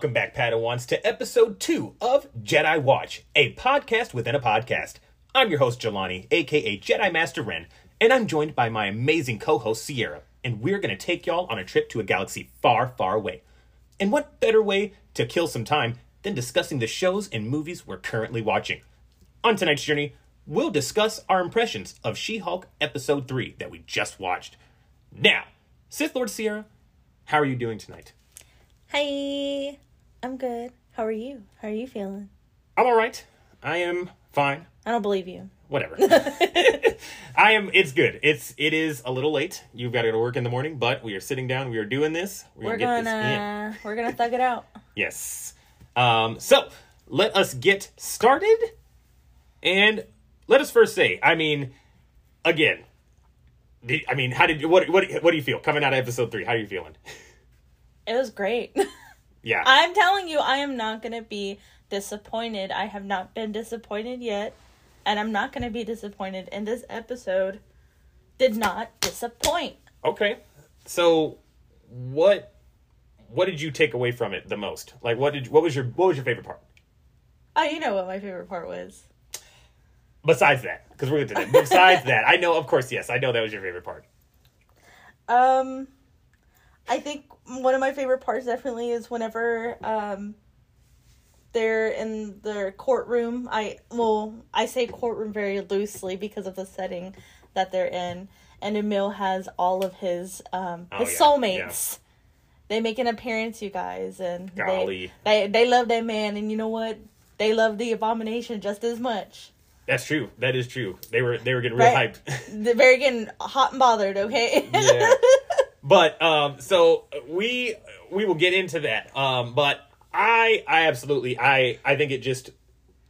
Welcome back, Padawans, to episode two of Jedi Watch, a podcast within a podcast. I'm your host, Jelani, aka Jedi Master Ren, and I'm joined by my amazing co host, Ciara, and we're going to take y'all on a trip to a galaxy far, far away. And what better way to kill some time than discussing the shows and movies we're currently watching? On tonight's journey, we'll discuss our impressions of She Hulk Episode 3 that we just watched. Now, Sith Lord Ciara, how are you doing tonight? Hi, I'm good. How are you? How are you feeling? I'm all right. I am fine. I don't believe you. Whatever. I am. It's good. It's it is a little late. You've got to go to work in the morning, but we are sitting down. We are doing this. We're gonna we're gonna thug it out. Yes. Um. So let us get started, and let us first say. I mean, again. the- I mean, how did you, what what what do you feel coming out of episode three? How are you feeling? It was great. Yeah. I'm telling you, I am not gonna be disappointed. I have not been disappointed yet, and I'm not gonna be disappointed. And this episode did not disappoint. Okay. So what what did you take away from it the most? Like what did what was your what was your favorite part? Oh, you know what my favorite part was. Besides that, because we're going to that. Besides that, I know, of course, yes, I know that was your favorite part. Um, I think one of my favorite parts definitely is whenever um they're in the courtroom. I well, I say courtroom very loosely because of the setting that they're in, and Emil has all of his um Oh, his yeah, soulmates. They make an appearance, you guys, and Golly. they, they they love that man, and you know what? They love the abomination just as much. That's true. That is true. They were they were getting real Right. hyped. They're very getting hot and bothered. Okay. Yeah. but um, so we we will get into that. Um, but I I absolutely I I think it just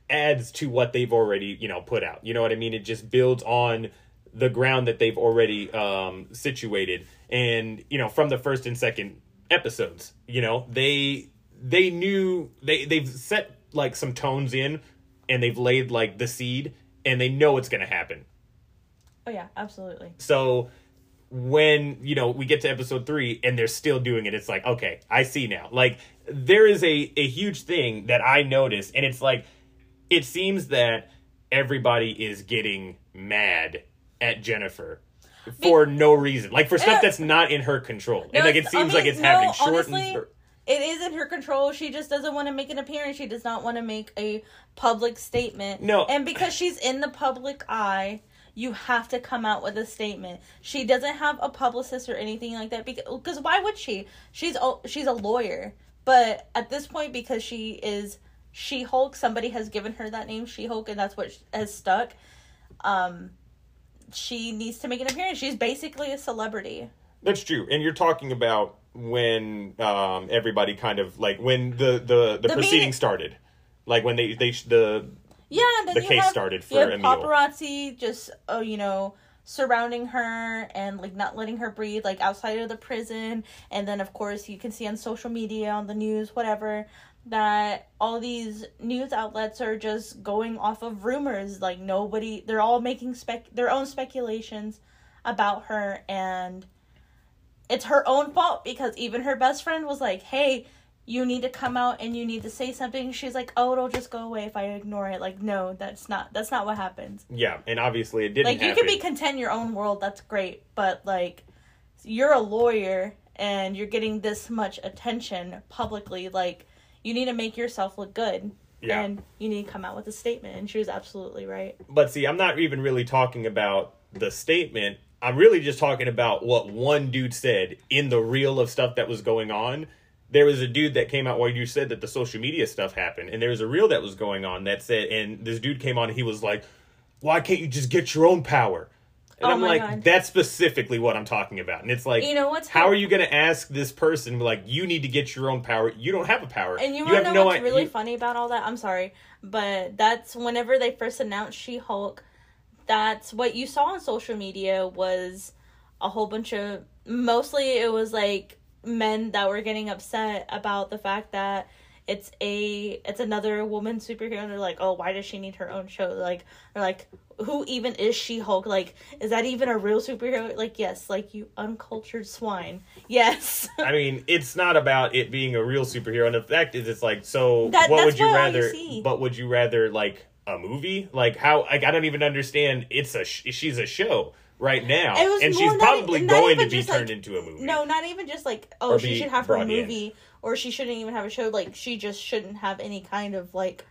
adds to what they've already you know put out. You know what I mean? It just builds on the ground that they've already um situated, and you know from the first and second episodes, you know they they knew they they've set like some tones in, and they've laid like the seed, and they know it's gonna happen. oh yeah, absolutely. So when you know we get to episode three and they're still doing it, it's like okay, I see now. Like there is a a huge thing that I noticed, and it's like it seems that everybody is getting mad at Jennifer for no reason, like for stuff that's not in her control, No, and like it it's- I seems like it's no, happening short honestly, and. It is in her control. She just doesn't want to make an appearance. She does not want to make a public statement. No. And because she's in the public eye, you have to come out with a statement. She doesn't have a publicist or anything like that because because why would she? She's a, she's a lawyer. But at this point because she is She-Hulk, somebody has given her that name She-Hulk and that's what has stuck. Um she needs to make an appearance. She's basically a celebrity. That's true, and you're talking about when um, everybody kind of like when the the the, The proceeding started, like when they they the Yeah, and then the you case have, started for you have Emil. paparazzi just oh you know surrounding her and like not letting her breathe like outside of the prison. And then of course you can see on social media on the news whatever that all these news outlets are just going off of rumors. Like nobody they're all making spec their own speculations about her. And it's her own fault because even her best friend was like hey you need to come out and you need to say something she's like oh it'll just go away if i ignore it like no that's not that's not what happens yeah, and obviously it didn't like you happen. can be content in your own world that's great but like you're a lawyer and you're getting this much attention publicly like you need to make yourself look good Yeah. and you need to come out with a statement and she was absolutely right But see, I'm not even really talking about the statement. I'm really just talking about what one dude said in the reel of stuff that was going on. There was a dude that came out while you said that the social media stuff happened, and there was a reel that was going on that said, and this dude came on and he was like, "Why can't you just get your own power?" And Oh I'm like, God. that's specifically what I'm talking about. And it's like, You know what's how are you going to ask this person like, you need to get your own power? You don't have a power. And you, want to know what's i- really you- funny about all that? I'm sorry, but that's whenever they first announced She Hulk. That's what you saw on social media was a whole bunch of mostly it was like men that were getting upset about the fact that it's a it's another woman superhero and they're like oh why does she need her own show like they're like who even is She-Hulk? Like, is that even a real superhero? Like, yes, like you uncultured swine. Yes. I mean, it's not about it being a real superhero, and the fact is, it's like, so That- what would you what rather? but would you rather like a movie? Like how? Like I don't even understand. It's a sh- she's a show right now, and she's probably not going to be turned like- into a movie. No, not even just like oh Or she should have her brought in. movie or she shouldn't even have a show. Like she just shouldn't have any kind of like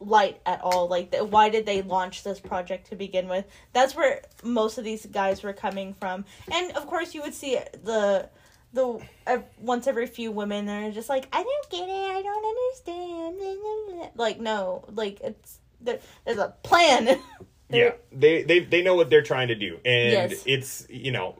light at all. Like why did they launch this project to begin with? That's where most of these guys were coming from. And of course you would see the the uh, once every few women they're just like I don't get it. I don't understand. Like no, like it's there, there's a plan. Yeah, they, they they know what they're trying to do, and Yes. it's you know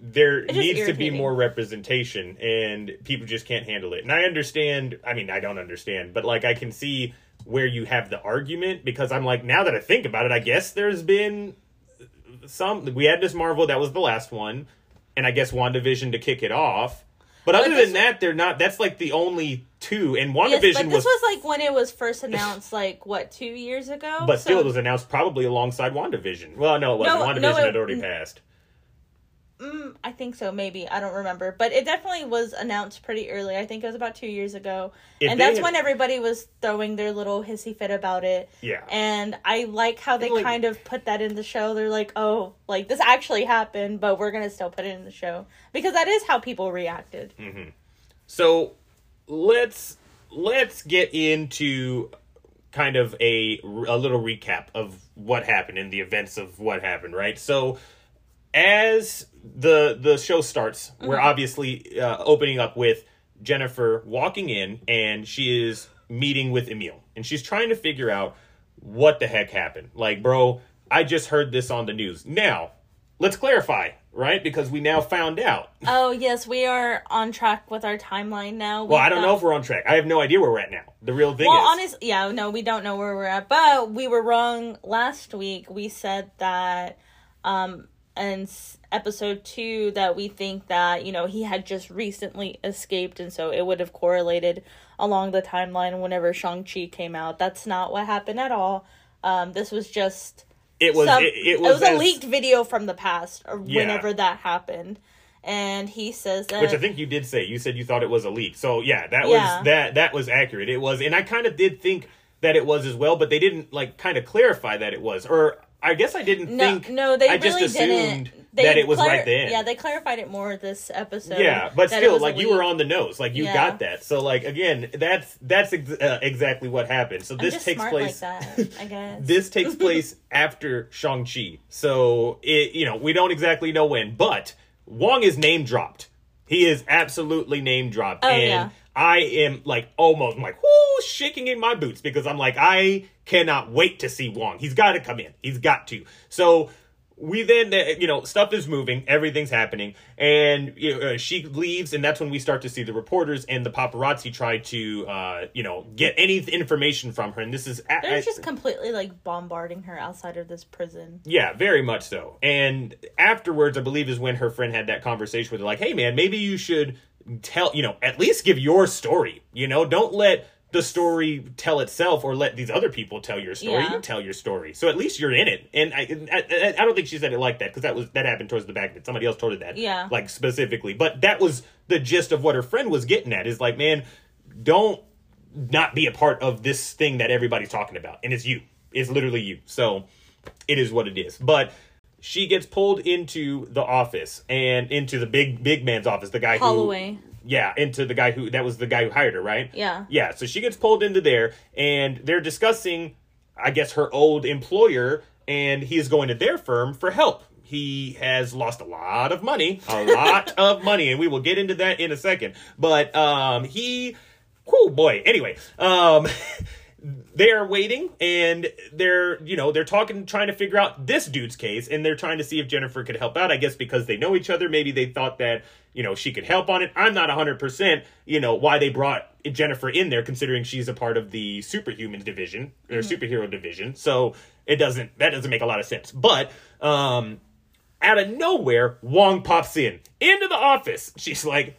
there needs to be more representation, and people just can't handle it. And I understand. I mean, I don't understand, but like I can see where you have the argument because I'm like now that I think about it, I guess there's been some. We had this Marvel that was the last one, and I guess WandaVision to kick it off. But other than that, they're not. That's like the only two, and Yes, WandaVision but this was was like when it was first announced, like what two years ago. But still, it was announced probably alongside WandaVision. Well, no, it wasn't. No, WandaVision no, it- had already passed. Mm, I think so, maybe. I don't remember. But it definitely was announced pretty early. I think it was about two years ago. If and that's had- when everybody was throwing their little hissy fit about it. Yeah. And I like how they Like- kind of put that in the show. They're like, oh, like this actually happened, but we're going to still put it in the show. Because that is how people reacted. So let's let's get into kind of a a little recap of what happened and the events of what happened, right? So as the the show starts, we're obviously uh, opening up with Jennifer walking in and she is meeting with Emil and she's trying to figure out what the heck happened. Like, bro, I just heard this on the news. Now, let's clarify, right? Because we now found out. Oh, yes, we are on track with our timeline now. Well, I don't know if we're on track. I have no idea where we're at now. The real thing Well, is, honest, yeah, no, we don't know where we're at, but we were wrong last week. We said that, um, s- episode two, that we think that you know he had just recently escaped, and so it would have correlated along the timeline whenever Shang Chi came out. That's not what happened at all. Um, this was just it was some- it, it was, a as- leaked video from the past, or Yeah. whenever that happened, and he says that which I think you did say. You said you thought it was a leak. So yeah, that Yeah. was that that was accurate. It was, and I kind of did think that it was as well, but they didn't like kind of clarify that it was, or I guess I didn't No, think. no, they I just assumed didn't. They that it was clar- right then. Yeah, they clarified it more this episode. Yeah, but still, like you were on the nose, like you Yeah. got that. So like again, that's that's ex- uh, exactly what happened. So I'm this takes place. like that. I guess this takes place after Shang Chi, so it you know we don't exactly know when, but Wong is name dropped. He is absolutely name dropped, Oh, and yeah. I am like almost I'm like whoo shaking in my boots because I'm like I cannot wait to see Wong. He's got to come in. He's got to. So we then uh, you know stuff is moving everything's happening and you know, uh, she leaves and that's when we start to see the reporters and the paparazzi try to uh you know get any information from her and this is they're I- just completely like bombarding her outside of this prison. yeah, very much so. And afterwards, I believe is when her friend had that conversation with her, like, "Hey, man, maybe you should tell, you know, at least give your story. You know, don't let the story tell itself or let these other people tell your story. Yeah. You tell your story, so at least you're in it." And I, I, I don't think she said it like that because that was that happened towards the back of it. Somebody else told her that, Yeah. like specifically. But that was the gist of what her friend was getting at. Is like, man, don't not be a part of this thing that everybody's talking about, and it's you. It's literally you. So it is what it is. But she gets pulled into the office and into the big big man's office, the guy Holliway. who yeah, into the guy who that was the guy who hired her, right? Yeah. Yeah, so she gets pulled into there and they're discussing I guess her old employer and he is going to their firm for help. He has lost a lot of money, a lot of money, and we will get into that in a second. But um he oh boy, anyway, um they are waiting and they're you know they're talking trying to figure out this dude's case and they're trying to see if jennifer could help out i guess because they know each other. Maybe they thought that you know she could help on it. I'm not 100% you know why they brought jennifer in there considering she's a part of the superhuman division or superhero division. So it doesn't that doesn't make a lot of sense. But um out of nowhere wong pops in into the office. She's like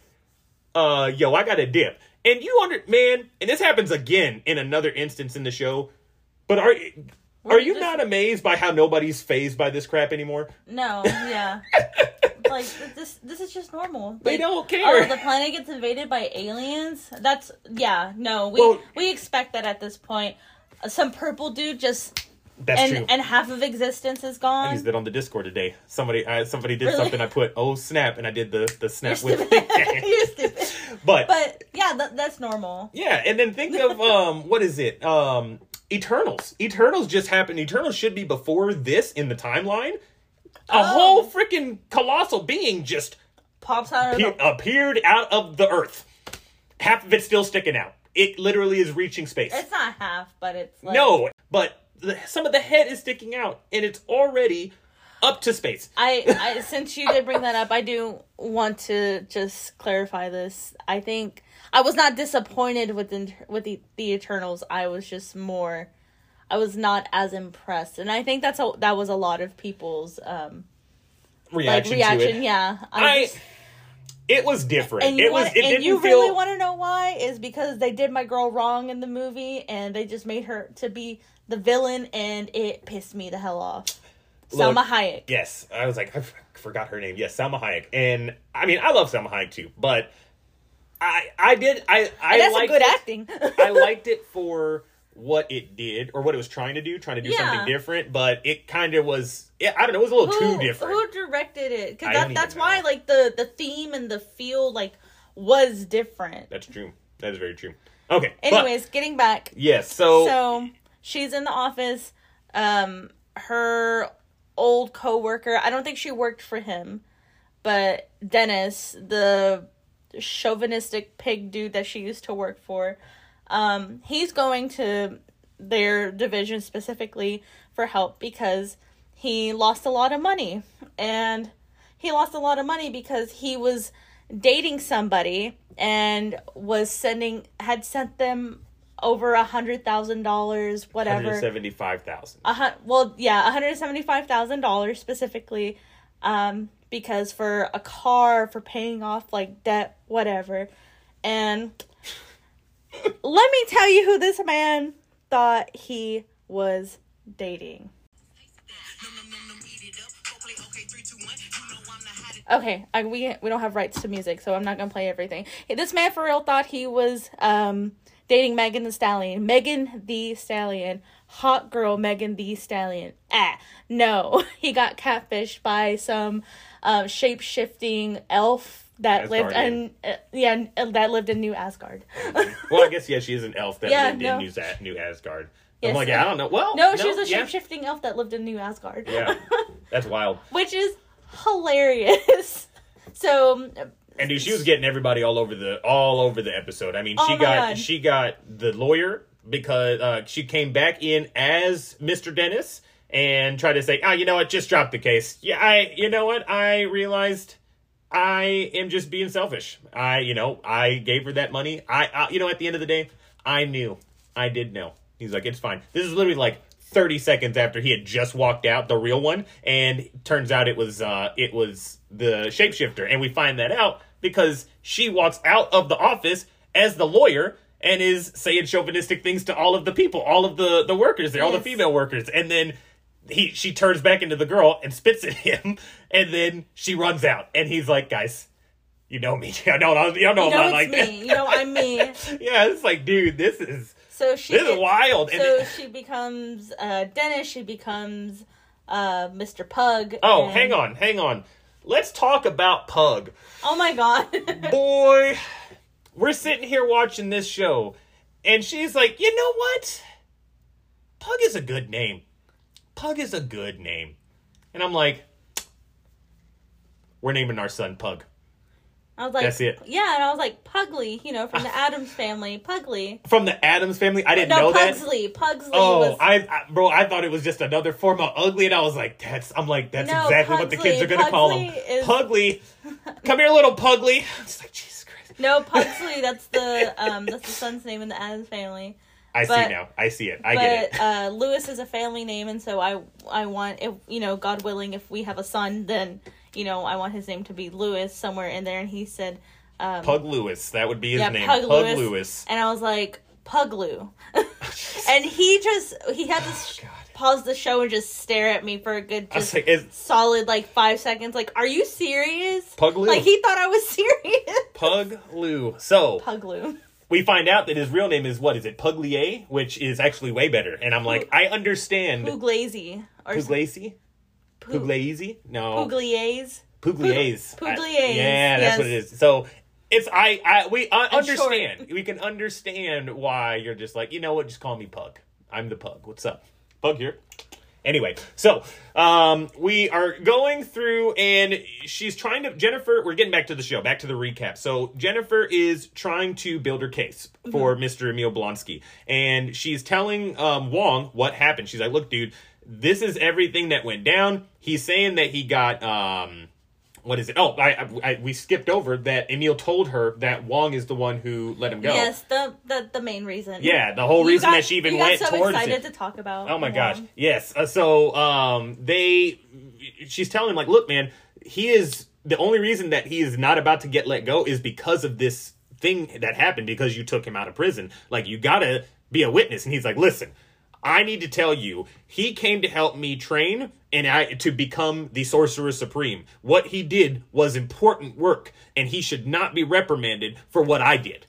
uh, yo, I got a dip. And you under man, and this happens again in another instance in the show. But are Are you just- not amazed by how nobody's phased by this crap anymore? No, yeah. like this this is just normal. They Like, don't care. Oh, the planet gets invaded by aliens. That's yeah. No, we Well- we expect that at this point. Uh, some purple dude just That's and true. and half of existence is gone. I used it on the Discord today. Somebody, I, somebody did Really? something. I put oh snap, and I did the the You're snap with. stupid. You're stupid. But But yeah, that, that's normal. yeah, and then think of um, what is it? Um, Eternals. Eternals just happened. Eternals should be before this in the timeline. A Oh. whole freaking colossal being just Pops out of pe- the appeared out of the earth. Half of it's still sticking out. It literally is reaching space. It's not half, but it's like no, but the, some of the head is sticking out, and it's already up to space. I, I since you did bring that up, I do want to just clarify this. I think I was not disappointed with the, with the, the Eternals. I was just more I was not as impressed. And I think that's a, that was a lot of people's um Reaction, like reaction, it. yeah. I. just- It was different. and you it was. want, It and you feel. really want to know why is because they did my girl wrong in the movie and they just made her to be the villain and it pissed me the hell off. Look, Salma Hayek. Yes, I was like, I f- forgot her name. Yes, Salma Hayek, and I mean, I love Salma Hayek too, but I, I did, I, I that's liked good it. acting. I liked it for what it did or what it was trying to do, trying to do Yeah. something different, but it kind of was. Yeah, I don't know, it was a little too different. Who directed it? I Because don't that, that's why know. like the the theme and the feel like was different. That's true. That is very true. Okay. but- Anyways, getting back. yes. So, So she's in the office. Um, her old coworker. I don't think she worked for him, but Dennis, the chauvinistic pig dude that she used to work for, um, he's going to their division specifically for help because he lost a lot of money and he lost a lot of money because he was dating somebody and was sending had sent them over a hundred thousand dollars whatever seventy-five thousand. a hun- well yeah one hundred seventy five thousand dollars specifically um because for a car for paying off like debt whatever and let me tell you who this man thought he was dating Okay, I, we we don't have rights to music, so I'm not gonna play everything. This man for real thought he was um dating Megan Thee Stallion. Megan Thee Stallion, hot girl Megan Thee Stallion. Ah, no, he got catfished by some um shape shifting elf that lived in uh, yeah uh, that lived in New Asgard. Well, I guess yeah, she is an elf that Yeah, lived no. in New, New Asgard. Yes. I'm like, yeah, I don't know. Well, no, she was a yeah. shape shifting elf that lived in New Asgard. Yeah, that's wild. which is hilarious. so And dude, she was getting everybody all over the all over the episode. I mean, Oh she got God. she got the lawyer because uh, she came back in as Mr. Dennis and tried to say, "Ah, you know what? Just drop the case." Yeah, I you know what? I realized I am just being selfish. I you know I gave her that money. I, I you know at the end of the day, I knew. I did know. He's like, it's fine. This is literally like 30 seconds after he had just walked out, the real one, and turns out it was uh it was the shapeshifter, and we find that out because she walks out of the office as the lawyer and is saying chauvinistic things to all of the people, all of the the workers there, all the female workers, and then he she turns back into the girl and spits at him, and then she runs out, and he's like, guys. You know me. I know. You don't know you know I'm like me. that. You know I'm me. yeah, it's like, dude, this is So she this is wild. And so it- she becomes uh Dennis, she becomes uh Mr. Pug. oh, and- hang on, hang on. Let's talk about Pug. Oh my god. Boy, we're sitting here watching this show, and she's like, you know what? Pug is a good name. Pug is a good name. And I'm like, we're naming our son Pug. I was like That's it. Yeah, and I was like Pugly, you know, from the Addams family. Pugly. From the Addams family. I didn't No, know that. Pugsley. Pugsley Oh, was I, I bro, I thought it was just another form of ugly, and I was like, "That's." I'm like, "That's No, exactly what the kids are gonna call him." Is- Pugly, come here, little Pugly. It's like Jesus Christ. No, Pugsley, that's the um that's the son's name in the Addams family. I But- see now. I see it. I get it. uh, Lewis is a family name, and so I I want if you know God willing, if we have a son, then you know I want his name to be Lewis somewhere in there. And he said, um, Pug Lewis. That would be his yeah, name. Pug, Pug, Lewis. Lewis. and I was like Pug Puglu, and he just he had this God. pause the show and just stare at me for a good, just like, solid like five seconds. Like, are you serious? Pug Lou. Like he thought I was serious. Pug Lou. So Pug Puglu. we find out that his real name is what is it? Puglier, which is actually way better. And I'm like, I understand. Pugliese. Or Pugliese? Pug- Pugliese? No. Pugliese. Pugliese. Pug- I- Pugliese, Yeah, that's what it is. So it's I I we I short. understand. We can understand why you're just like, you know what, just call me Pug. I'm the Pug. What's up? Pug here. Anyway, so um we are going through and she's trying to Jennifer, we're getting back to the show, back to the recap. So Jennifer is trying to build her case for Mr. Emil Blonsky. And she's telling um Wong what happened. She's like, look, dude, this is everything that went down. He's saying that he got um what is it? Oh, I, I, I we skipped over that Emil told her that Wong is the one who let him go. Yes, the, the the main reason. Yeah, the whole You reason got- that she even you got went so towards excited it. to talk about. Oh my Wong. gosh. Yes. Uh, so um they she's telling him like, "Look, man, he is the only reason that he is not about to get let go is because of this thing that happened because you took him out of prison. Like you got to be a witness." And he's like, "Listen, I need to tell you, he came to help me train and I to become the sorcerer supreme. What he did was important work and he should not be reprimanded for what I did."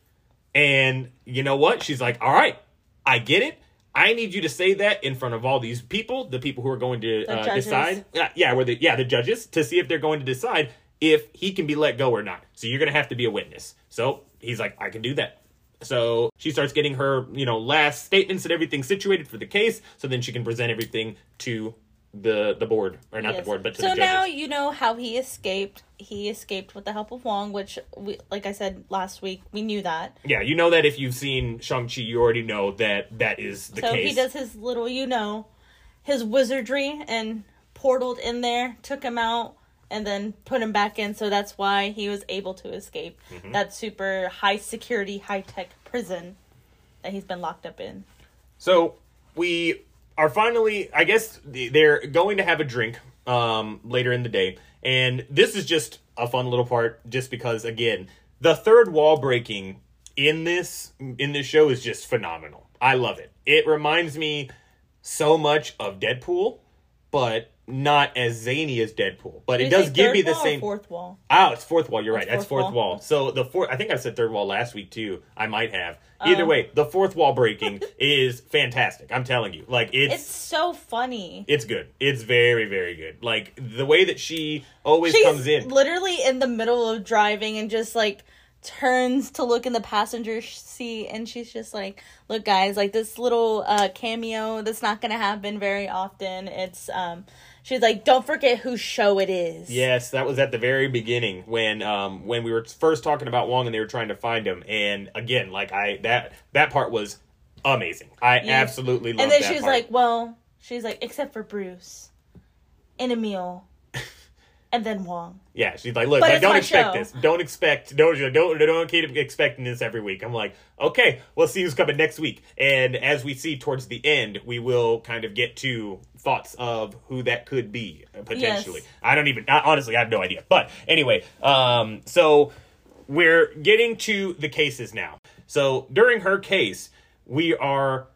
And you know what? She's like, all right, I get it. I need you to say that in front of all these people, the people who are going to uh, decide. Yeah, yeah, where the yeah the judges to see if they're going to decide if he can be let go or not. So you're going to have to be a witness. So he's like, I can do that. So she starts getting her you know last statements and everything situated for the case. So then she can present everything to the the board or not the board, but to so now you know how he escaped. He escaped with the help of Wong, which, we, like I said last week, we knew that. yeah, you know that if you've seen Shang Chi, you already know that that is the case. so case. he does his little, you know, his wizardry and portaled in there, took him out, and then put him back in. So that's why he was able to escape Mm-hmm. that super high security, high tech prison that he's been locked up in. So we are finally, I guess they're going to have a drink um, later in the day, and this is just a fun little part, just because again, the third wall breaking in this in this show is just phenomenal. I love it. It reminds me so much of Deadpool, but not as zany as Deadpool. But it Did does give me the same. fourth wall. Oh, it's fourth wall. You're right. It's That's fourth fourth wall. wall. So the fourth. I think I said third wall last week too. I might have. Either Oh. way, the fourth wall breaking is fantastic. I'm telling you, like It's it's so funny. it's good. It's very very good. Like the way that she always She's comes in. literally in the middle of driving and just like turns to look in the passenger seat and she's just like look guys like this little uh cameo that's not gonna happen very often it's um she's like don't forget whose show it is Yes, that was at the very beginning when um when we were first talking about Wong and they were trying to find him. And again, like I that that part was amazing. I Yes. absolutely loved it. and then she's like well she's like except for bruce and emil and then wong Yeah, she's like, look, like, don't expect show. this. Don't expect, don't, don't, don't keep expecting this every week. I'm like, okay, we'll see who's coming next week. And as we see towards the end, we will kind of get to thoughts of who that could be uh, potentially. Yes. I don't even, I, honestly, I have no idea. But anyway, um, so we're getting to the cases now. So during her case, we are,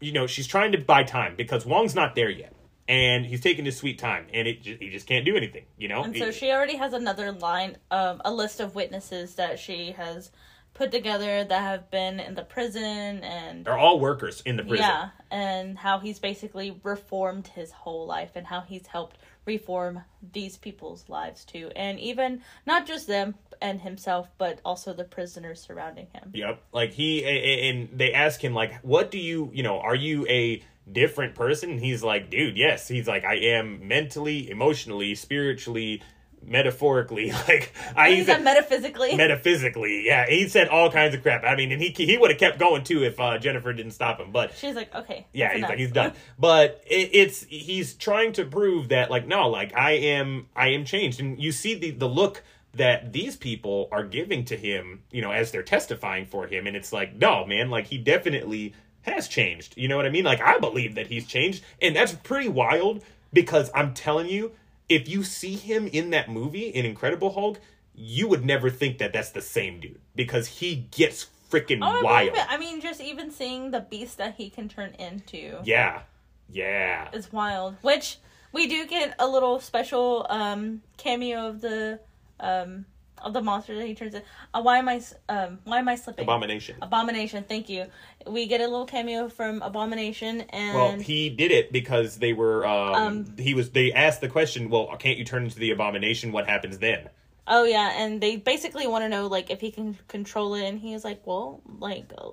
you know, she's trying to buy time because Wong's not there yet. And he's taking his sweet time, and it ju- he just can't do anything, you know. And so He- she already has another line, um, a list of witnesses that she has put together that have been in the prison and They're all workers in the prison. yeah, and how he's basically reformed his whole life and how he's helped reform these people's lives too, and even not just them and himself, but also the prisoners surrounding him. Yep. Like he and they ask him like, "What do you, you know, are you a different person?" And he's like, "Dude, yes." He's like, "I am mentally, emotionally, spiritually, metaphorically, like I He said metaphysically. metaphysically. Yeah, he said all kinds of crap. I mean, and he he would have kept going too if uh, Jennifer didn't stop him, but She's like, okay, yeah, he's enough. like he's done. But it, it's he's trying to prove that like no, like I am I am changed, and you see the the look that these people are giving to him, you know, as they're testifying for him, and it's like no, man, like he definitely has changed. You know what I mean? Like I believe that he's changed, and that's pretty wild because I'm telling you, if you see him in that movie in Incredible Hulk. You would never think that that's the same dude because he gets freaking Oh, wild. I mean, just even seeing the beast that he can turn into. Yeah. Yeah. It's wild. Which we do get a little special um cameo of the um of the monster that he turns in. Uh, why am I um why am I slipping? Abomination. Abomination. Thank you. We get a little cameo from Abomination, and Well, he did it because they were. Um, Um, he was. They asked the question. Well, can't you turn into the abomination? What happens then? oh yeah, and they basically want to know like if he can control it, and he is like, well, like. uh,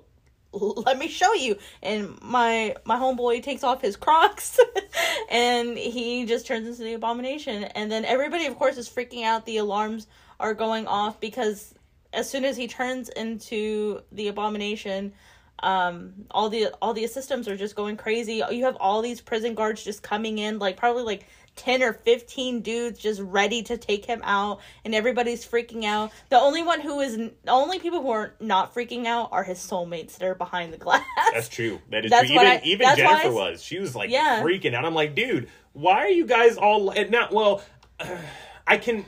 Let me show you. And my my homeboy takes off his Crocs, and he just turns into the abomination. And then everybody, of course, is freaking out. The alarms are going off because as soon as he turns into the abomination, um all the all the systems are just going crazy you have all these prison guards just coming in like probably like 10 or 15 dudes just ready to take him out and everybody's freaking out the only one who is the only people who are not freaking out are his soulmates that are behind the glass That's true. That is That's true. Even I- even why I Jennifer was. She was like Yeah. freaking out. I'm like, dude, why are you guys all and not well? I can.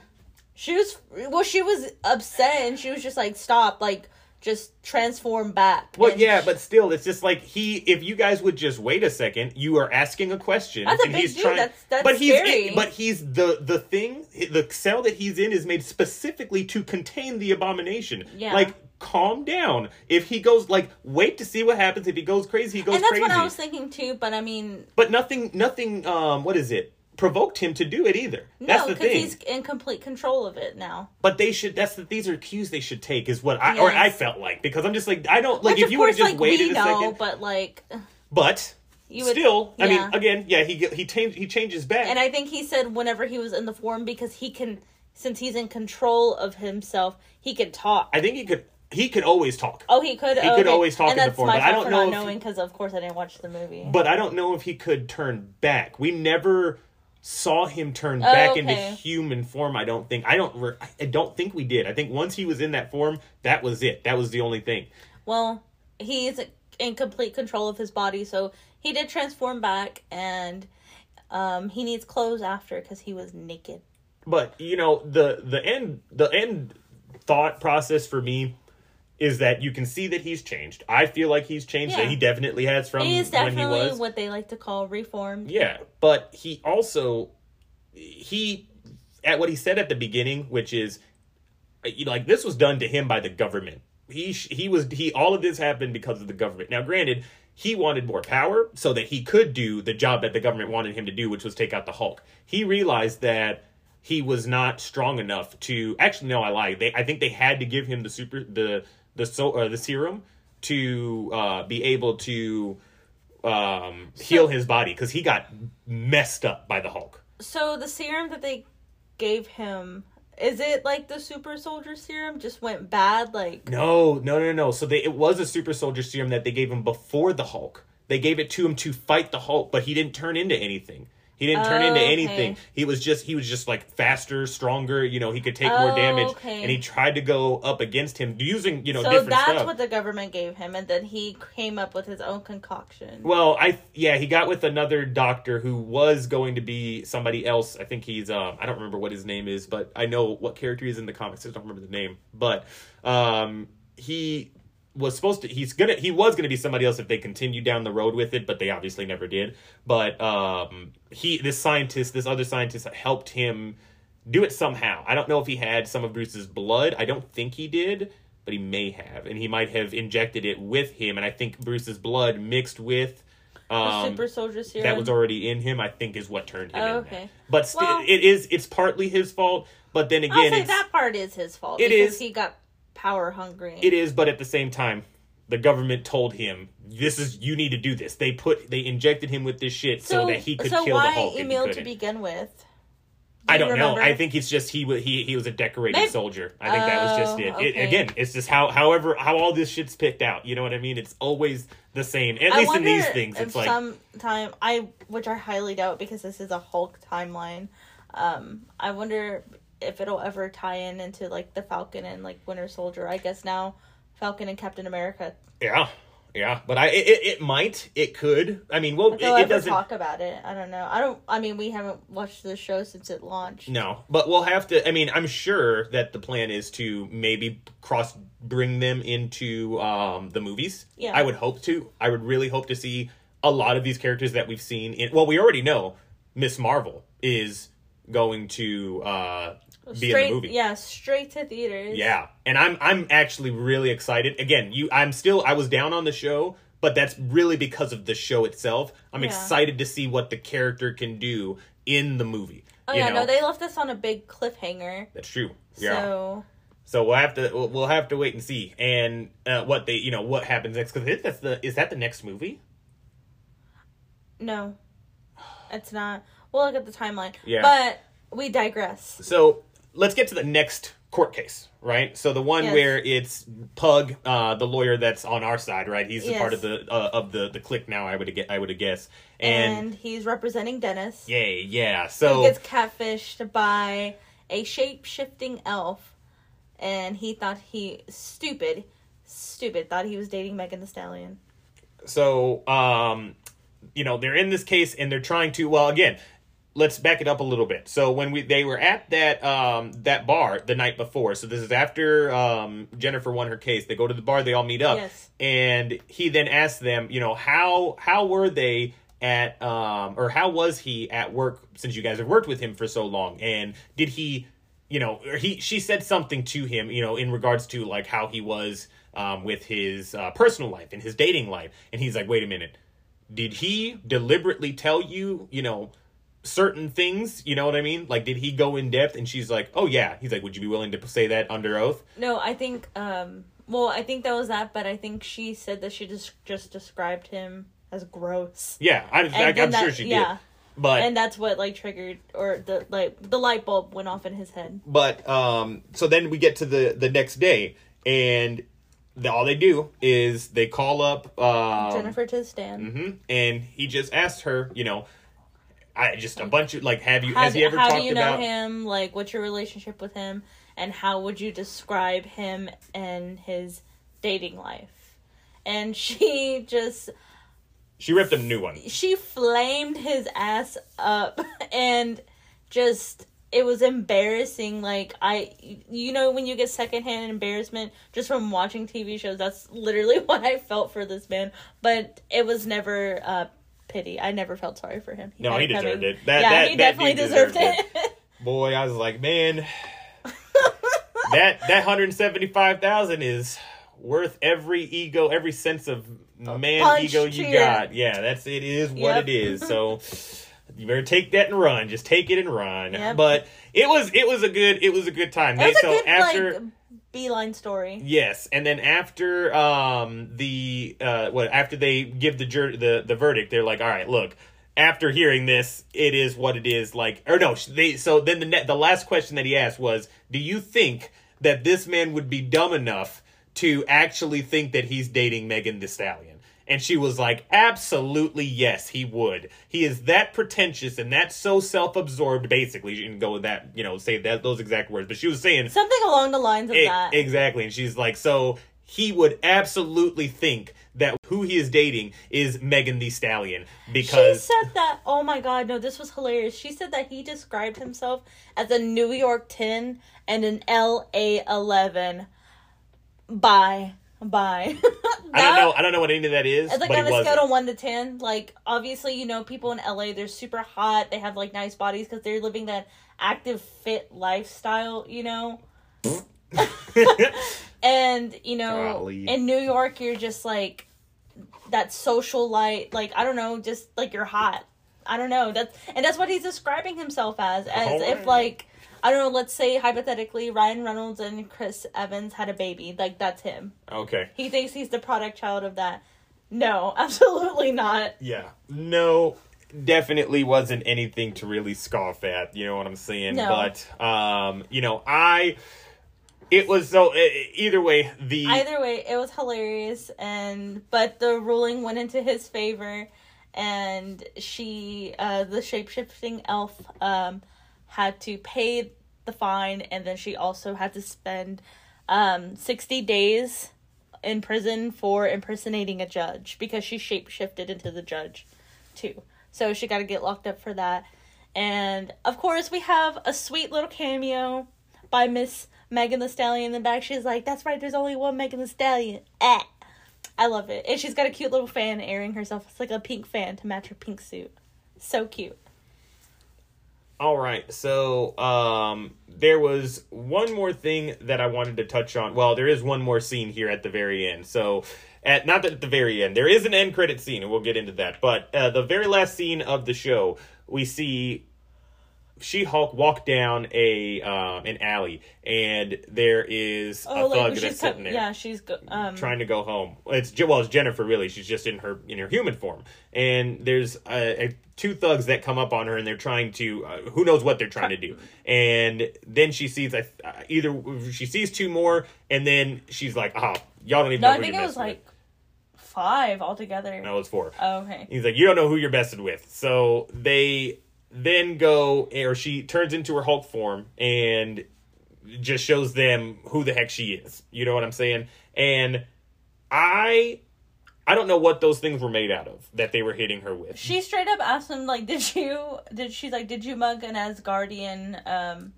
She was well she was upset and she was just like stop like just transform back Well, yeah, but still, it's just like he. If you guys would just wait a second, you are asking a question, That's a big he's dude. trying. That's- that's but he's scary. but he's the the thing. The cell that he's in is made specifically to contain the abomination. Yeah. Like, calm down. If he goes like, wait to see what happens. If he goes crazy, he goes crazy. and that's crazy. what i was thinking too but i mean But nothing, nothing. Um, what is it? Provoked him to do it either. That's no the because thing. he's in complete control of it now But they should. That's the. These are cues they should take. Is what I or I felt like because I'm just like I don't like Which if you would have just like waited we a know, second. but like, But you would still, I mean, again, yeah, he he changed he changes back. and I think he said whenever he was in the form because he can, since he's in control of himself, he can talk. I think he could he could always talk. oh, he could. He could always talk and in the form, but I don't know not if knowing because of course I didn't watch the movie. But I don't know if he could turn back. We never saw him turn back into Oh, okay. human form. I don't think. I don't. re- I don't think we did. I think once he was in that form, that was it. That was the only thing. well, he's in complete control of his body, so he did transform back, and um, he needs clothes after because he was naked. but you know the the end the end thought process for me is that you can see that he's changed. I feel like he's changed Yeah. that he definitely has from He is when he definitely was. what they like to call reformed. yeah but he also he at what he said at the beginning which is you know, like this was done to him by the government. He he was he all of this happened because of the government. Now granted he wanted more power so that he could do the job that the government wanted him to do which was take out the hulk. He realized that he was not strong enough to actually no i lied. They i think they had to give him the super the the so uh, the serum to uh be able to um heal his body because he got messed up by the hulk So the serum that they gave him is it like the super soldier serum just went bad like No, no, no, no. So they, it was a super soldier serum that they gave him before the Hulk. They gave it to him to fight the Hulk, but he didn't turn into anything. He didn't turn into Oh, okay. anything. He was just he was just like faster, stronger. You know, he could take more Oh, damage, okay. and he tried to go up against him using you know so different that's stuff. what the government gave him and then he came up with his own concoction Well, I yeah, he got with another doctor who was going to be somebody else. I think he's um I don't remember what his name is, but I know what character he is in the comics. I don't remember the name. But um he was supposed to he's gonna he was gonna be somebody else if they continued down the road with it, but they obviously never did. But um he this scientist, this other scientist helped him do it somehow. I don't know if he had some of Bruce's blood. I don't think he did, but he may have, and he might have injected it with him. And I think Bruce's blood mixed with um, super soldier serum that was already in him. I think is what turned him. Oh, okay. But sti- Well- it is it's partly his fault. But then again, that part is his fault It because is. he got power hungry it is. But at the same time, the government told him this is you need to do this. They put they injected him with this shit so, that he could so kill why the Hulk. and he Emil to begin with I Do you don't know. I think it's just he he he was a decorated Maybe- soldier. I think that was just Oh, it. it. Again, it's just how however how all this shit's picked out. You know what I mean? It's always the same. At I least in these things, it's like sometime I, which I highly doubt because this is a Hulk timeline. Um, I wonder if it'll ever tie in into like the Falcon and like Winter Soldier. I guess now Falcon and Captain America. yeah, yeah. But I it, it, might it could. I mean, well, it, it ever doesn't. talk about it, I don't know. I don't. I mean, we haven't watched the show since it launched. No, but we'll have to. I mean, I'm sure that the plan is to maybe cross bring them into um, the movies. Yeah. I would hope to. I would really hope to see a lot of these characters that we've seen in well, we already know Miss Marvel is going to uh be straight, in the movie. yeah, straight to theaters. Yeah, and I'm I'm actually really excited. Again, you I'm still I was down on the show, but that's really because of the show itself. I'm Yeah. excited to see what the character can do in the movie. Oh yeah, know? no, they left us on a big cliffhanger. that's true. Yeah. So So we'll have to we'll, we'll have to wait and see, and uh, what they you know what happens next because that's the is that the next movie? no, it's not. We'll look at the timeline. Yeah. But we digress. So let's get to the next court case, right? So the one Yes. where it's Pug, uh, the lawyer that's on our side, right? He's a part of the uh, of the the clique now. I would get I would guess, And, and, he's representing Dennis. yay, yeah. Who So gets catfished by a shape shifting elf, and he thought he stupid, stupid thought he was dating Megan Thee Stallion. so um, you know they're in this case and they're trying to well again. Let's back it up a little bit. So when we they were at that um that bar the night before. So this is after um Jennifer won her case. They go to the bar. They all meet up. Yes. and he then asked them, you know, how how were they at um or how was he at work since you guys have worked with him for so long and did he you know or he she said something to him you know in regards to like how he was um with his uh, personal life and his dating life and he's like wait a minute did he deliberately tell you you know certain things you know what i mean like did he go in depth and she's like oh yeah he's like would you be willing to say that under oath No, I think um well, I think that was that, but I think she said that she just just described him as gross. yeah I, I, I'm sure she yeah. did but And that's what like triggered or the like the light bulb went off in his head. but um so then we get to the the next day and the, all they do is they call up um Jennifer to stand. mhm, and he just asked her you know i just a bunch of like have you How, has do, he ever how talked do you know about him? Like, what's your relationship with him? And how would you describe him and his dating life? And she just she ripped him a new one she flamed his ass up and just it was embarrassing like i you know when you get secondhand embarrassment just from watching tv shows that's literally what i felt for this man but it was never uh pity. I never felt sorry for him. No, he deserved it. That- yeah that- he that definitely deserved, deserved it, boy i was like man that that 175000 is worth every ego every sense of man ego you your- got. Yeah that's it is what Yep. it is. So you better take that and run. Just take it and run. Yep. but it was it was a good it was a good time. It was a so good after like beeline story Yes, and then after um the uh what after they give the jur- the the verdict, they're like, all right, look. After hearing this, it is what it is. Like, or no, they. So then the ne- the last question that he asked was, do you think that this man would be dumb enough to actually think that he's dating Megan Thee Stallion? And she was like, absolutely yes, he would. He is that pretentious and that so self-absorbed. Basically, you can go with that, you know, say that those exact words. But she was saying something along the lines of E- that Exactly. And she's like, so he would absolutely think that who he is dating is Megan Thee Stallion because She said that. Oh my god, no, this was hilarious. She said that he described himself as a New York 10 and an LA 11. Bye. Bye. I don't know. I don't know what any of that is. It's like but on a wasn't. scale of 1 to 10. Like, obviously, you know, people in LA, they're super hot. They have, like, nice bodies because they're living that active, fit lifestyle, you know? and, you know, Golly. in New York, you're just, like, that social light. Like, I don't know, just, like, you're hot. I don't know. That's and that's what he's describing himself as, as Alright. if like I don't know. Let's say hypothetically, Ryan Reynolds and Chris Evans had a baby. Like that's him. okay. He thinks he's the product child of that. No, absolutely not. Yeah. No. Definitely wasn't anything to really scoff at. You know what I'm saying? No. But um, you know, I. It was so. Either way, the Either way, it was hilarious, and but the ruling went into his favor, and she, uh, the shape shifting elf, um, had to pay the fine, and then she also had to spend, um, sixty days in prison for impersonating a judge because she shape shifted into the judge, too. So she got to get locked up for that, and of course we have a sweet little cameo by Miss Megan Thee Stallion in the back. She's like, "That's right. There's only one Megan Thee Stallion." Ah. I love it. And she's got a cute little fan airing herself. It's like a pink fan to match her pink suit. So cute. All right, so um, there was one more thing that I wanted to touch on. Well, there is one more scene here at the very end. So, at not at the very end, there is an end credit scene, and we'll get into that. But uh, the very last scene of the show, we see She Hulk walked down a um, an alley, and there is a Oh, thug like that's sitting there yeah, she's go- um trying to go home. It's well, it's Jennifer. Really, she's just in her in her human form. And there's a, a, two thugs that come up on her, and they're trying to uh, who knows what they're trying to do. And then she sees uh, either she sees two more, and then she's like, "Oh, y'all don't even No, know I think it was messing like five altogether. with." No, it's four. Oh, okay. He's like, you don't know who you're messing with. So they then go, or she turns into her Hulk form and just shows them who the heck she is. You know what I'm saying? And I, I don't know what those things were made out of that they were hitting her with. She straight up asked him like, "Did you? Did she's like, did you mug an Asgardian um,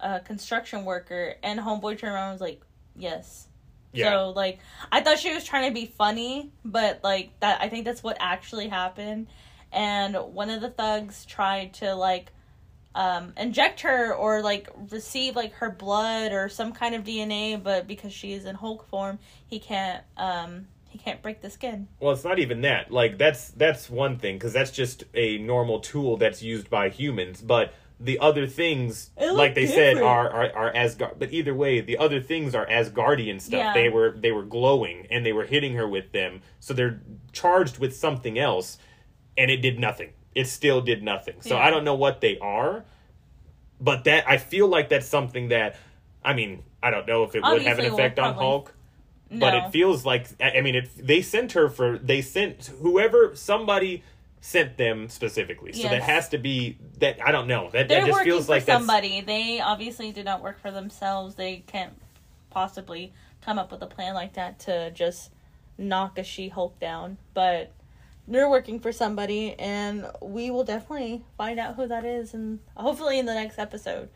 uh, construction worker?" And homeboy turned around and was like, "Yes." Yeah. So like, I thought she was trying to be funny, but like that, I think that's what actually happened. And one of the thugs tried to like um, inject her or like receive like her blood or some kind of DNA, but because she is in Hulk form, he can't um, he can't break the skin. Well, it's not even that. Like that's that's one thing because that's just a normal tool that's used by humans. But the other things, like they said, are are are Asgard. But either way, the other things are Asgardian stuff. Yeah. They were they were glowing and they were hitting her with them. So they're charged with something else, and it did nothing. It still did nothing. So Yeah. I don't know what they are, but that I feel like that's something that. I mean, I don't know if it would have an effect on Hulk No. but it feels like I mean, it, they sent her for they sent whoever somebody sent them specifically. So that has to be that I don't know that They're that just working feels for like that's somebody. They obviously did not work for themselves. They can't possibly come up with a plan like that to just knock a She Hulk down. But they're working for somebody, and we will definitely find out who that is, and hopefully in the next episode.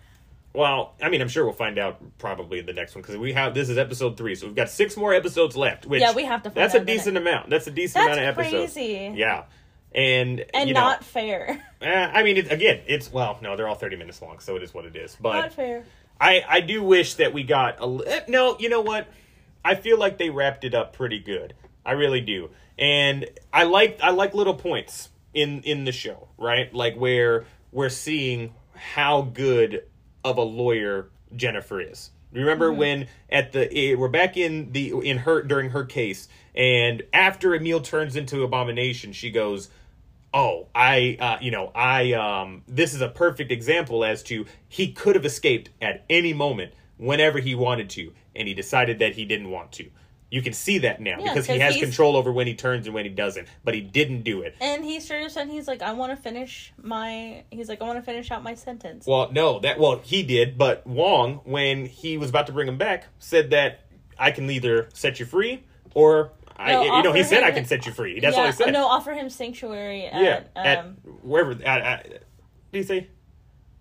well. I mean, I'm sure we'll find out probably in the next one because we have this is episode three, so we've got six more episodes left. Which Yeah, we have to find That's a decent amount. That's a decent That's amount of episodes. crazy. Yeah, and And you know, not fair. eh, I mean, it, again, it's well, no, they're all 30 minutes long, so it is what it is. But not fair. I I do wish that we got a eh, no. You know what? I feel like they wrapped it up pretty good. I really do, and I like I like little points in in the show, right? Like where we're seeing how good of a lawyer Jennifer is. Remember when at the eh, we're back in the in her during her case, and after Emil turns into Abomination, she goes, oh i uh, you know i um this is a perfect example as to he could have escaped at any moment whenever he wanted to and he decided that he didn't want to you can see that now Yeah, because he has control over when he turns and when he doesn't but he didn't do it And he straight up said he's like, I want to finish my. He's like, I want to finish out my sentence. well no that well he did but wong when he was about to bring him back said that i can either set you free or I, No, you know he said i can set you free that's yeah, all he said No, offer him sanctuary. At, yeah um, at wherever at, at, did he say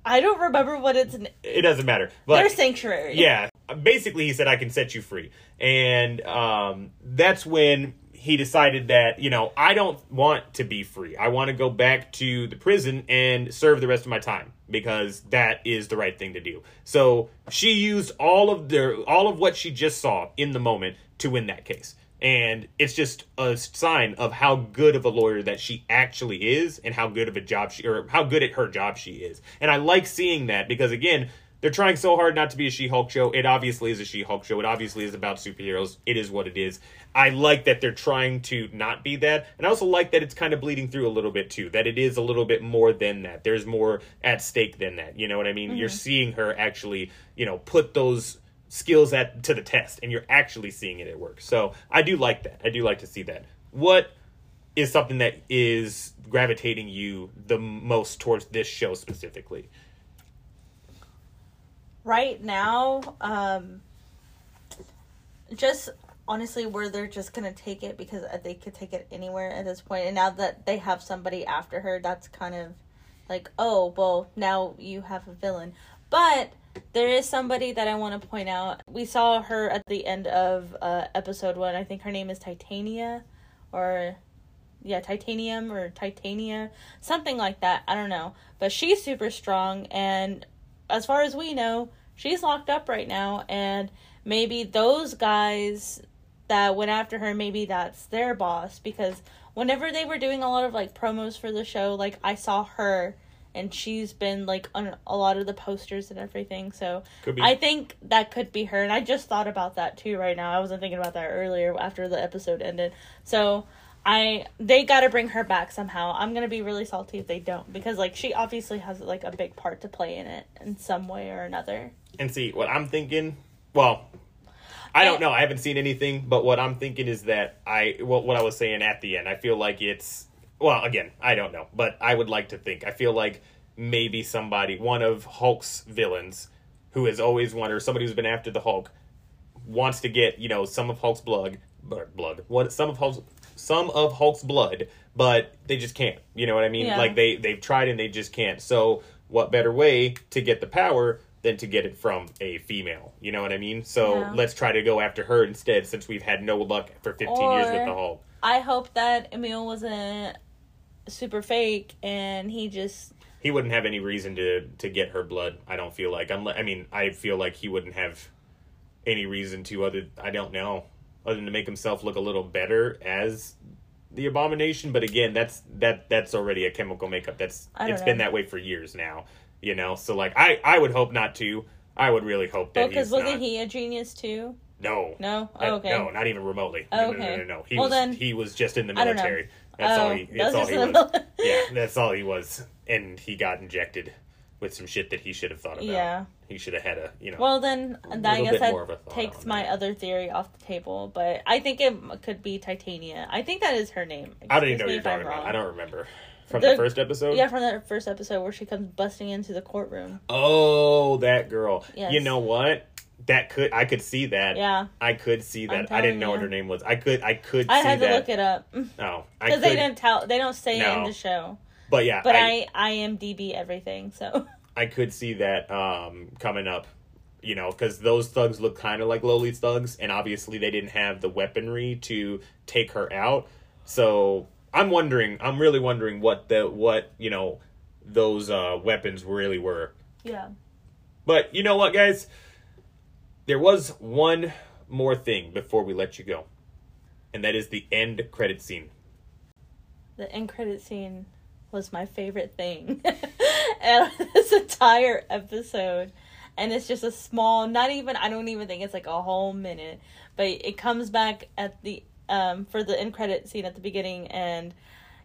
I don't remember what it's. it doesn't matter but Their sanctuary. yeah basically he said i can set you free. And um, that's when he decided that you know i don't want to be free. I want to go back to the prison and serve the rest of my time because that is the right thing to do. So she used all of the all of what she just saw in the moment to win that case. And it's just a sign of how good of a lawyer that she actually is and how good of a job she or how good at her job she is. And i like seeing that because again they're trying so hard not to be a She-Hulk show. It obviously is a She-Hulk show. It obviously is about superheroes. It is what it is. I like that they're trying to not be that. And I also like that it's kind of bleeding through a little bit too. That it is a little bit more than that. There's more at stake than that. You know what I mean? You're mm-hmm. seeing her actually, you know, put those skills at to the test and you're actually seeing it at work. So, I do like that. I do like to see that. What is something that is gravitating you the most towards this show specifically? Right now, um, just honestly, where they're just gonna take it because they could take it anywhere at this point. And now that they have somebody after her, that's kind of like, oh, well, now you have a villain. But there is somebody that I want to point out. We saw her at the end of uh, episode one. I think her name is Titania, or yeah, Titanium or Titania, something like that. I don't know. But she's super strong, and as far as we know, she's locked up right now. And maybe those guys that went after her, maybe that's their boss because whenever they were doing a lot of like promos for the show, like I saw her and she's been like on a lot of the posters and everything. So. I think that could be her. And I just thought about that too right now. I wasn't thinking about that earlier after the episode ended. So I they got to bring her back somehow. I'm going to be really salty if they don't because like she obviously has like a big part to play in it in some way or another. And see, what I'm thinking, well, I don't know. I haven't seen anything, but what I'm thinking is that I, well, what I was saying at the end, I feel like it's, well, again, I don't know, but I would like to think. I feel like maybe somebody, one of Hulk's villains, who has always wanted, or somebody who's been after the Hulk, wants to get, you know, some of Hulk's blood, blood, blood, what, some of Hulk's, some of Hulk's blood, but they just can't. You know what I mean? Yeah. Like they they've tried and they just can't. So what better way to get the power than to get it from a female? You know what I mean? So Yeah. let's try to go after her instead, since we've had no luck for 15 years with the Hulk. I hope that Emil wasn't super fake and he just He wouldn't have any reason to to get her blood. I don't feel like. Unless, I mean, I feel like he wouldn't have any reason to other. I don't know, other than to make himself look a little better as the abomination. But again, that's that that's already a chemical makeup. That's it's been that way for years now. You know, so like I I would hope not to. I would really hope that oh, well because wasn't not. he a genius too? No. No? Oh, okay. No, not even remotely. No, Oh, no, no, okay. no, no. He Well, was then- he was just in the I don't know. military. That's oh, all Oh, he. That's was all he was. yeah, that's all he was, and he got injected with some shit that he should have thought about. Yeah. he should have had a you know. Well, then I guess that more of a thought takes my that. other theory off the table, but I think it could be Titania. I think that is her name. I don't even know what you're talking about. I don't remember from the, The- first episode. Yeah, from that first episode where she comes busting into the courtroom. Oh, that girl. Yes. You know what? That could I could see that. Yeah, I could see that. I didn't know what her name was. I could I could I had to that. look it up Oh, because they didn't tell. They don't say it in the show. But yeah, But I, I IMDb everything, so I could see that um, coming up, you know, because those thugs look kind of like lowly thugs, and obviously they didn't have the weaponry to take her out. So I'm wondering, I'm really wondering what the what you know those uh, weapons really were. yeah. But you know what, guys? There was one more thing before we let you go, and that is the end credit scene. The end credit scene was my favorite thing out of this entire episode. And it's just a small, not even, I don't even think it's like a whole minute, but it comes back at the, um, for the end credit scene at the beginning, and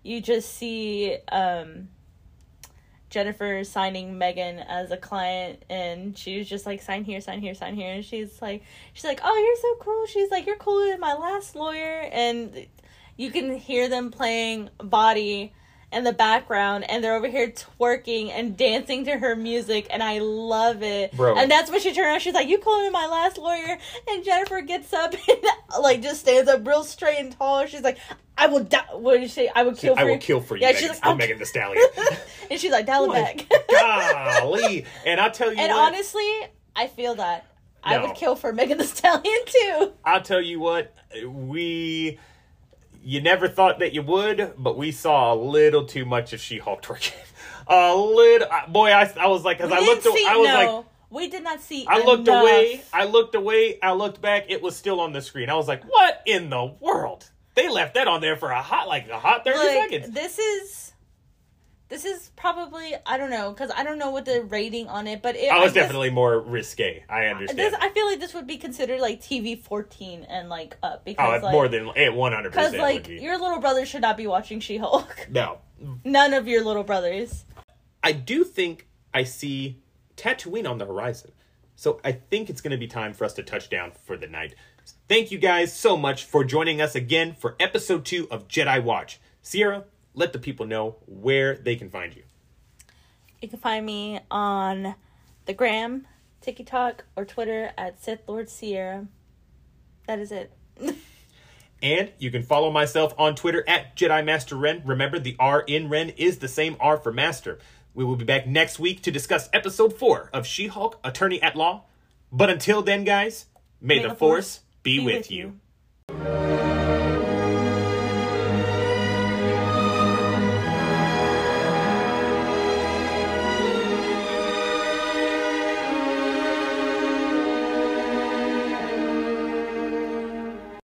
you just see, um, Jennifer signing Megan as a client, and she was just like, sign here, sign here, sign here. And she's like, she's like, oh, you're so cool. She's like, you're cooler than my last lawyer. And you can hear them playing Body in the background, and they're over here twerking and dancing to her music, and I love it. Bro. And that's when she turned around. She's like, "You cooler me my last lawyer?" And Jennifer gets up and like just stands up real straight and tall. She's like, "I will die." What did you say? I will kill. I for will you." kill for you, Yeah, Megan, she's like, I'm Megan Thee Stallion. and she's like, "Dial it oh My back." Golly, and I tell you and what, honestly, I feel that. I would kill for Megan Thee Stallion too. I'll tell you what, we you never thought that you would, but we saw a little too much of She-Hulk twerking. A little, boy, I, I was like, because I looked, see. I was no, like, we did not see. I looked away, I looked away, I looked back, it was still on the screen. I was like, what in the world? They left that on there for a hot, like a hot thirty like, seconds. This is. This is probably I don't know because I don't know what the rating on it, but it I was guess- definitely more risque. I understand. This, I feel like this would be considered like TV fourteen and like up oh, because oh, like, more than eh, one hundred because percent Because like would be. your little brother should not be watching She Hulk. No, None of your little brothers. I do think I see Tatooine on the horizon. So I think it's going to be time for us to touch down for the night. Thank you guys so much for joining us again for episode two of Jedi Watch. Ciara, let the people know where they can find you. You can find me on the gram, TikTok, or Twitter at Sith Lord Ciara. That is it. And you can follow myself on Twitter at Jedi Master Ren. Remember, the R in Ren is the same R for Master. We will be back next week to discuss episode four of She Hulk Attorney at Law. But until then, guys, may, the, force, be, with, you.